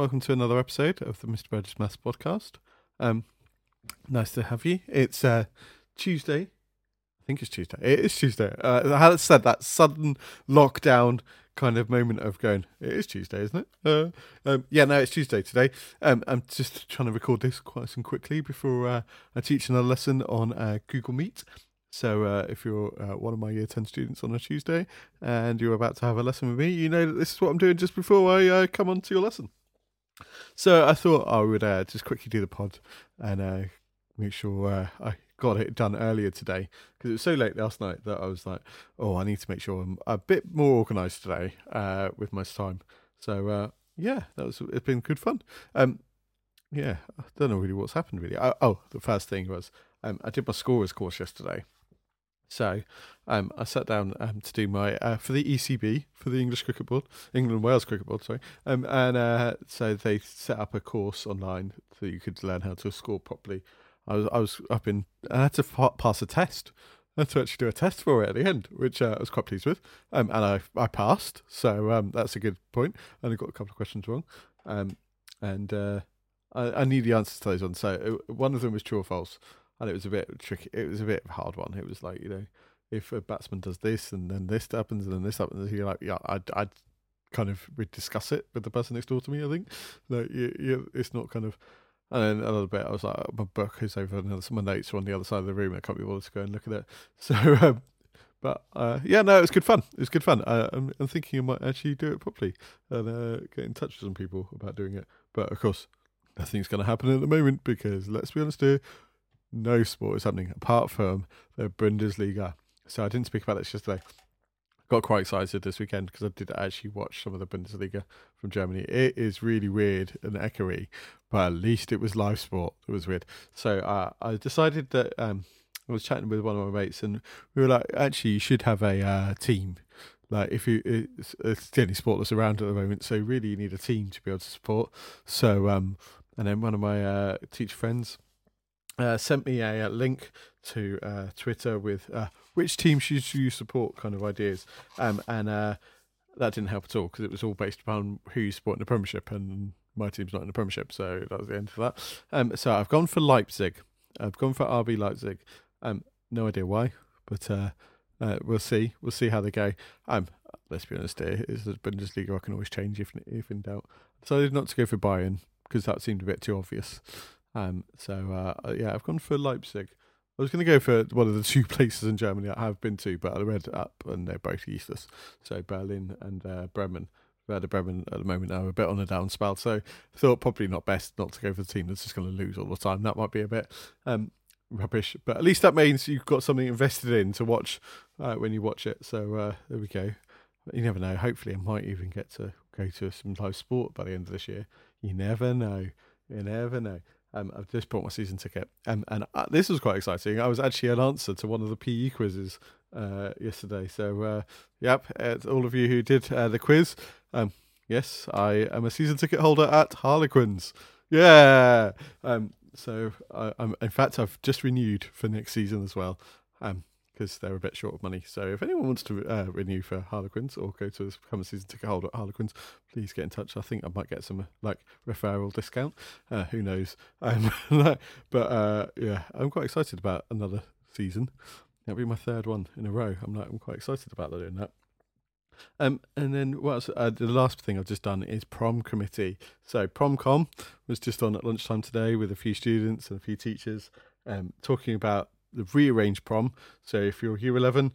Welcome to another episode of the Mr. Burgess Maths podcast. Um, nice to have you. It's uh, Tuesday. I think it's Tuesday. It is Tuesday. Uh, I had said that sudden lockdown kind of moment of going. It is Tuesday, isn't it? Uh, um, yeah, no, it's Tuesday today. Um, I'm just trying to record this quite and quickly before uh, I teach another lesson on uh, Google Meet. So uh, if you're uh, one of my year 10 students on a Tuesday and you're about to have a lesson with me, you know that this is what I'm doing just before I uh, come on to your lesson. So I thought I would uh, just quickly do the pod and uh, make sure uh, I got it done earlier today because it was so late last night that I was like, oh, I need to make sure I'm a bit more organised today with my time. So yeah, that was it's been good fun. Um, yeah, I don't know really what's happened really. I, oh, the first thing was um, I did my scorers course yesterday so um, I sat down um, to do my uh, for the ECB for the English Cricket Board, England Wales Cricket Board, sorry. Um, and uh, so they set up a course online so you could learn how to score properly. I was I was up in I had to pass a test. I had to actually do a test for it at the end, which uh, I was quite pleased with. Um, and I I passed, so um, that's a good point. I only got a couple of questions wrong, um, and uh, I, I need the answers to those ones. So one of them was true or false and it was a bit tricky. It was a bit of a hard one. It was like you know, if a batsman does this and then this happens and then this happens, you're like, yeah, I'd, I'd kind of discuss it with the person next door to me. I think like you, you, it's not kind of. And then a little bit, I was like, my book is over, of my notes are on the other side of the room. I can't be bothered to go and look at it. So, um, but uh, yeah, no, it was good fun. It was good fun. Uh, I'm, I'm, thinking I might actually do it properly and uh, get in touch with some people about doing it. But of course, nothing's going to happen at the moment because let's be honest here, no sport is happening apart from the Bundesliga. So I didn't speak about this yesterday. Got quite excited this weekend because I did actually watch some of the Bundesliga from Germany. It is really weird and echoey, but at least it was live sport. It was weird. So uh, I decided that um, I was chatting with one of my mates, and we were like, actually, you should have a uh, team. Like if you, it's, it's the only sport that's around at the moment, so really you need a team to be able to support. So um, and then one of my uh, teacher friends uh, sent me a, a, link to uh, Twitter with uh, which team should you support kind of ideas. Um, and uh, that didn't help at all because it was all based upon who you support in the Premiership, and my team's not in the Premiership, so that was the end of that. Um, so I've gone for Leipzig. I've gone for RB Leipzig. Um, no idea why, but uh, uh, we'll see. We'll see how they go. Um, let's be honest, here is the Bundesliga. I can always change if if in doubt. Decided not to go for Bayern because that seemed a bit too obvious. Um, so uh, uh, yeah, I've gone for Leipzig. I was going to go for one of the two places in Germany I have been to, but I read up and they're both useless. So Berlin and uh, Bremen. Werder Bremen at the moment are a bit on a down spell, so thought probably not best not to go for the team that's just going to lose all the time. That might be a bit um, rubbish, but at least that means you've got something invested in to watch uh, when you watch it. So uh, there we go. You never know. Hopefully, I might even get to go to some live sport by the end of this year. You never know. You never know. Um, I've just bought my season ticket, um, and uh, this was quite exciting. I was actually an answer to one of the PE quizzes uh, yesterday. So, uh, yep, all of you who did uh, the quiz, um, yes, I am a season ticket holder at Harlequins. Yeah. Um, so, I, am in fact, I've just renewed for next season as well. Um, because they're a bit short of money. So if anyone wants to uh, renew for Harlequins or go to become a season ticket holder at Harlequins, please get in touch. I think I might get some like referral discount. Uh, who knows? Um, but uh, yeah, I'm quite excited about another season. That'll be my third one in a row. I'm like, I'm quite excited about doing that. Um, and then what else? Uh, the last thing I've just done is prom committee. So promcom was just on at lunchtime today with a few students and a few teachers, um, talking about the rearranged prom. So if you're year 11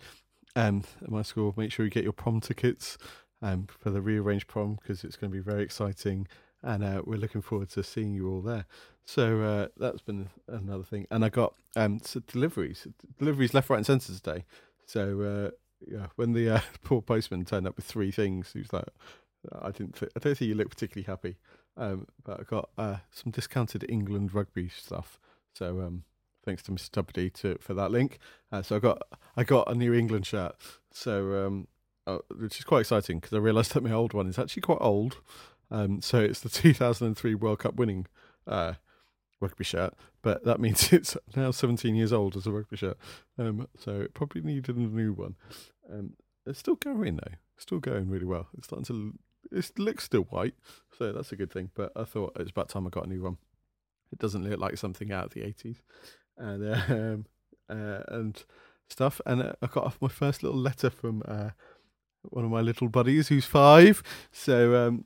um, at my school, make sure you get your prom tickets um, for the rearranged prom because it's going to be very exciting and uh, we're looking forward to seeing you all there. So uh, that's been another thing. And I got um, so deliveries, deliveries left, right, and centre today. So uh, yeah, when the uh, poor postman turned up with three things, he was like, "I didn't, th- I don't think you look particularly happy." Um, but I got uh, some discounted England rugby stuff. So um, thanks to Mr. Tubbedy to for that link. Uh, so I got I got a New England shirt, so um, uh, which is quite exciting because I realised that my old one is actually quite old. Um, so it's the 2003 World Cup winning uh, rugby shirt, but that means it's now 17 years old as a rugby shirt. Um, so it probably needed a new one. Um, it's still going though, still going really well. It's starting to it looks still white, so that's a good thing. But I thought it's about time I got a new one. It doesn't look like something out of the eighties, and um, uh, and stuff. And uh, I got off my first little letter from uh, one of my little buddies who's five. So um,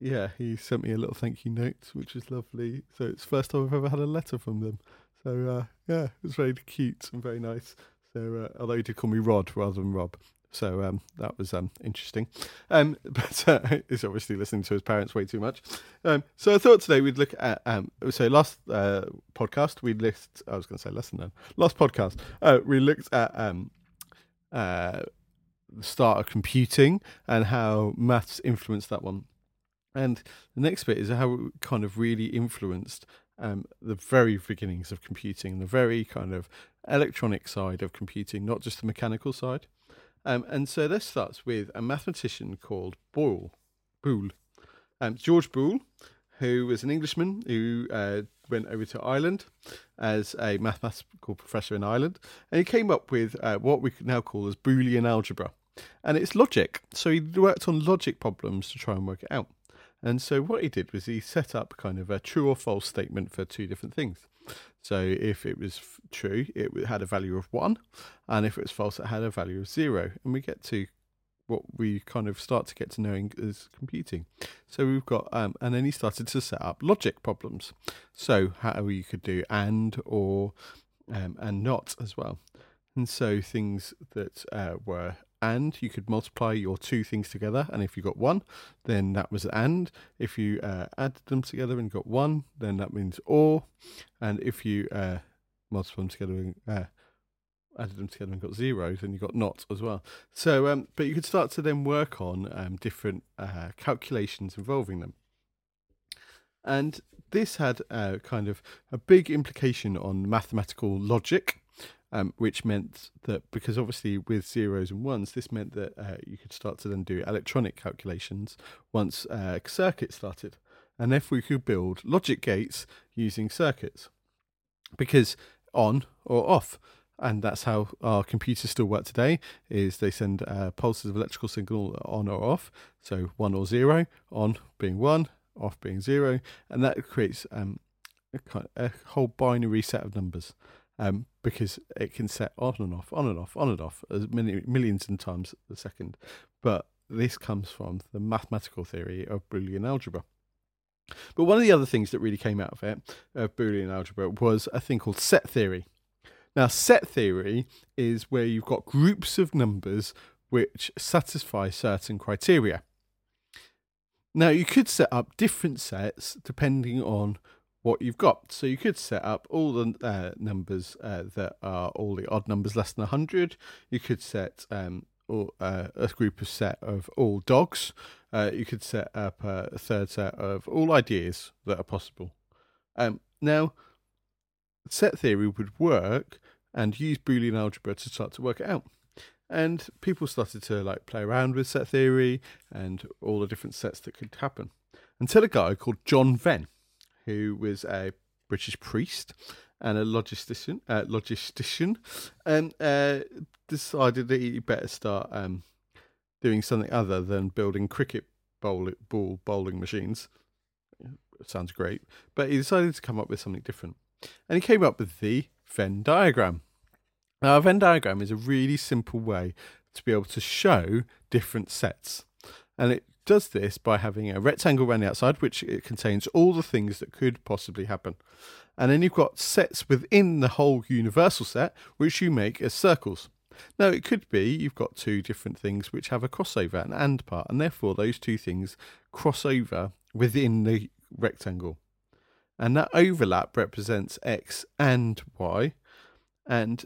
yeah, he sent me a little thank you note, which was lovely. So it's the first time I've ever had a letter from them. So uh, yeah, it was very cute and very nice. So uh, although he did call me Rod rather than Rob. So um, that was um, interesting. Um, but uh, he's obviously listening to his parents way too much. Um, so I thought today we'd look at. Um, so last uh, podcast we list. I was going to say lesson then. Last podcast uh, we looked at um, uh, the start of computing and how maths influenced that one. And the next bit is how it kind of really influenced um, the very beginnings of computing, the very kind of electronic side of computing, not just the mechanical side. Um, and so this starts with a mathematician called Boole. Boole. Um, George Boole, who was an Englishman who uh, went over to Ireland as a mathematical professor in Ireland. And he came up with uh, what we now call as Boolean algebra. And it's logic. So he worked on logic problems to try and work it out. And so what he did was he set up kind of a true or false statement for two different things. So if it was true, it had a value of one, and if it was false, it had a value of zero. And we get to what we kind of start to get to knowing as computing. So we've got, um, and then he started to set up logic problems. So how you could do and or um, and not as well. And so things that uh, were and you could multiply your two things together and if you got one then that was and. If you uh, added them together and got one then that means or. And if you uh, multiply them together and uh, added them together and got zero then you got not as well. So um, but you could start to then work on um, different uh, calculations involving them. And this had uh, kind of a big implication on mathematical logic um, which meant that because obviously with zeros and ones, this meant that uh, you could start to then do electronic calculations once uh, circuits started. And if we could build logic gates using circuits, because on or off, and that's how our computers still work today is they send uh, pulses of electrical signal on or off. So one or zero on being one off being zero. And that creates um, a, a whole binary set of numbers um, because it can set on and off, on and off, on and off as many millions of times a second. But this comes from the mathematical theory of Boolean algebra. But one of the other things that really came out of it, of Boolean algebra, was a thing called set theory. Now, set theory is where you've got groups of numbers which satisfy certain criteria. Now, you could set up different sets depending on what you've got. So you could set up all the uh, numbers uh, that are all the odd numbers less than 100. You could set um, all, uh, a group of set of all dogs. Uh, you could set up a third set of all ideas that are possible. Um, now, set theory would work and use Boolean algebra to start to work it out. And people started to like play around with set theory and all the different sets that could happen. Until a guy called John Venn who was a British priest and a logistician, uh, logistician, and uh, decided that he better start um, doing something other than building cricket bowl, ball bowling machines. Sounds great, but he decided to come up with something different, and he came up with the Venn diagram. Now, a Venn diagram is a really simple way to be able to show different sets, and it does this by having a rectangle around the outside, which it contains all the things that could possibly happen. And then you've got sets within the whole universal set, which you make as circles. Now, it could be you've got two different things which have a crossover, an and part, and therefore those two things cross over within the rectangle. And that overlap represents x and y, and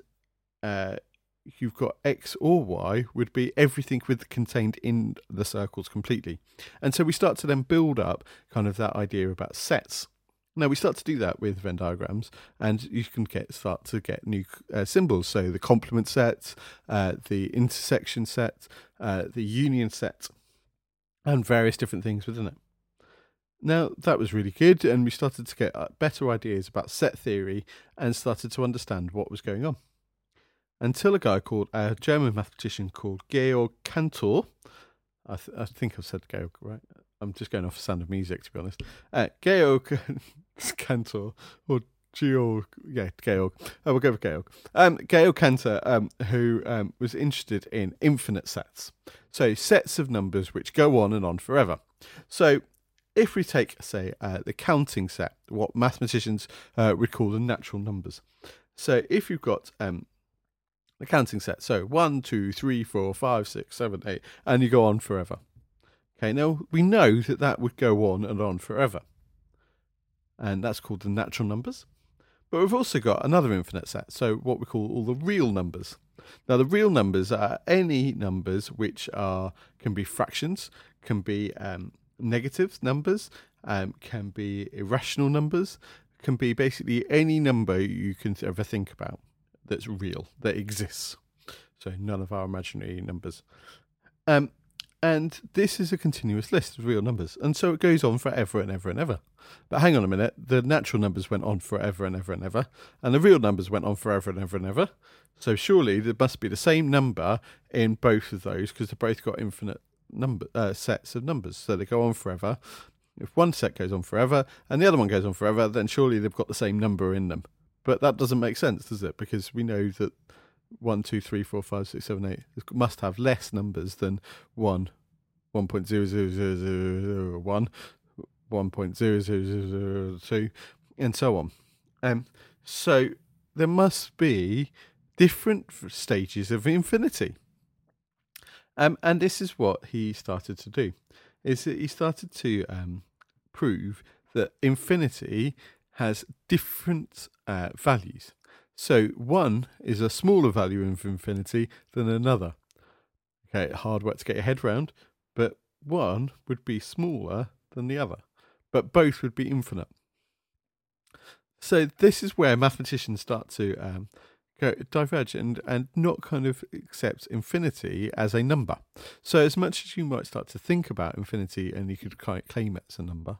uh, you've got X or Y would be everything with contained in the circles completely. And so we start to then build up kind of that idea about sets. Now we start to do that with Venn diagrams, and you can get start to get new uh, symbols. So the complement set, uh, the intersection set, uh, the union set, and various different things within it. Now that was really good, and we started to get uh, better ideas about set theory and started to understand what was going on until a guy called a German mathematician called Georg Cantor. I, th- I think I've said Georg right. I'm just going off the sound of music to be honest. Uh, Georg Cantor or Georg, yeah, Georg. Oh, we'll go with Georg. Um, Georg Cantor, um, who um, was interested in infinite sets, so sets of numbers which go on and on forever. So, if we take, say, uh, the counting set, what mathematicians uh, would call the natural numbers. So, if you've got um, the counting set, so one, two, three, four, five, six, seven, eight, and you go on forever. Okay, now we know that that would go on and on forever, and that's called the natural numbers. But we've also got another infinite set, so what we call all the real numbers. Now, the real numbers are any numbers which are can be fractions, can be um, negative numbers, um, can be irrational numbers, can be basically any number you can ever think about that's real, that exists. So none of our imaginary numbers. Um, and this is a continuous list of real numbers. And so it goes on forever and ever and ever. But hang on a minute, the natural numbers went on forever and ever and ever, and the real numbers went on forever and ever and ever. So surely there must be the same number in both of those because they've both got infinite number uh, sets of numbers. So they go on forever. If one set goes on forever and the other one goes on forever, then surely they've got the same number in them. But that doesn't make sense, does it? Because we know that one, two, three, four, five, six, seven, eight must have less numbers than one, one point zero zero zero zero zero one, one point zero zero zero zero two, and so on. Um, so there must be different stages of infinity. Um, and this is what he started to do, is that he started to um, prove that infinity has different uh, values. So one is a smaller value of infinity than another. Okay, hard work to get your head round, but one would be smaller than the other, but both would be infinite. So this is where mathematicians start to um, go diverge and, and not kind of accept infinity as a number. So as much as you might start to think about infinity and you could claim it as a number,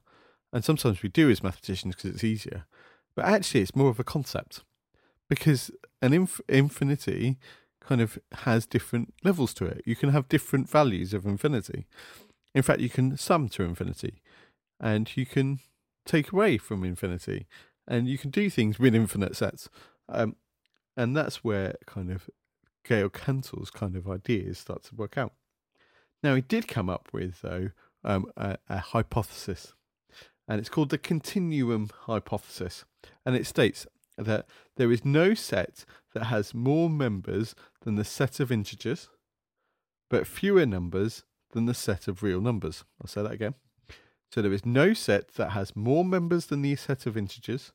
and sometimes we do as mathematicians because it's easier, but actually it's more of a concept because an inf- infinity kind of has different levels to it. You can have different values of infinity. In fact, you can sum to infinity and you can take away from infinity and you can do things with infinite sets. Um, and that's where kind of Gail Cantor's kind of ideas start to work out. Now, he did come up with, though, um, a, a hypothesis, and it's called the continuum hypothesis. And it states that there is no set that has more members than the set of integers, but fewer numbers than the set of real numbers. I'll say that again. So there is no set that has more members than the set of integers,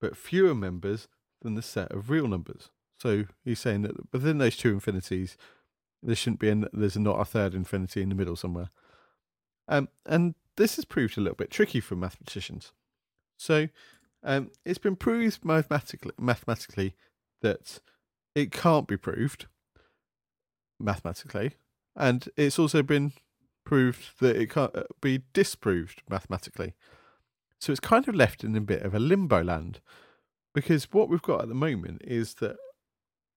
but fewer members than the set of real numbers. So he's saying that within those two infinities, there shouldn't be an, there's not a third infinity in the middle somewhere. Um, and this has proved a little bit tricky for mathematicians. So um, it's been proved mathematically, mathematically that it can't be proved mathematically, and it's also been proved that it can't uh, be disproved mathematically. So it's kind of left in a bit of a limbo land because what we've got at the moment is that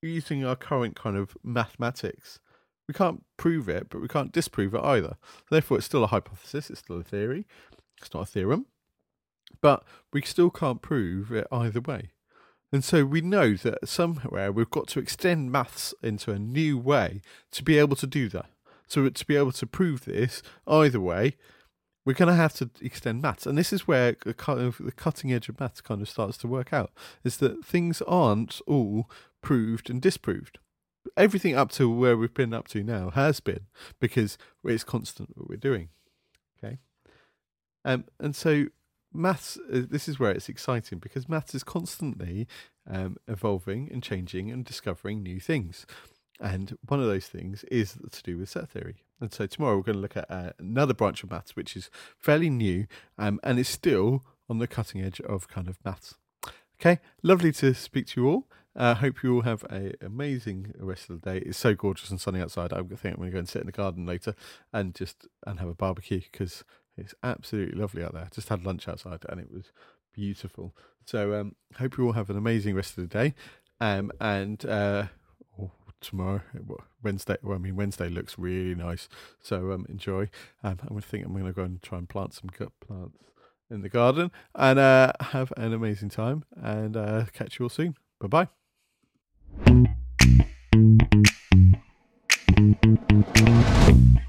using our current kind of mathematics, we can't prove it, but we can't disprove it either. Therefore, it's still a hypothesis, it's still a theory, it's not a theorem, but we still can't prove it either way. And so we know that somewhere we've got to extend maths into a new way to be able to do that. So to be able to prove this either way, we're going to have to extend maths. And this is where the, cutting edge of maths kind of starts to work out, is that things aren't all proved and disproved. Everything up to where we've been up to now has been because it's constant what we're doing. Okay. Um, and so maths, uh, this is where it's exciting because maths is constantly um, evolving and changing and discovering new things. And one of those things is to do with set theory. And so tomorrow we're going to look at uh, another branch of maths, which is fairly new um, and is still on the cutting edge of kind of maths. Okay, lovely to speak to you all. I uh, hope you all have an amazing rest of the day. It's so gorgeous and sunny outside. I think I'm going to go and sit in the garden later and just and have a barbecue because it's absolutely lovely out there. Just had lunch outside and it was beautiful. So um, hope you all have an amazing rest of the day. Um, and uh, tomorrow, Wednesday. Well, I mean Wednesday looks really nice, so um, enjoy. Um, gonna think I'm gonna go and try and plant some gut plants in the garden, and uh, have an amazing time. And uh, catch you all soon. Bye bye. Thank you.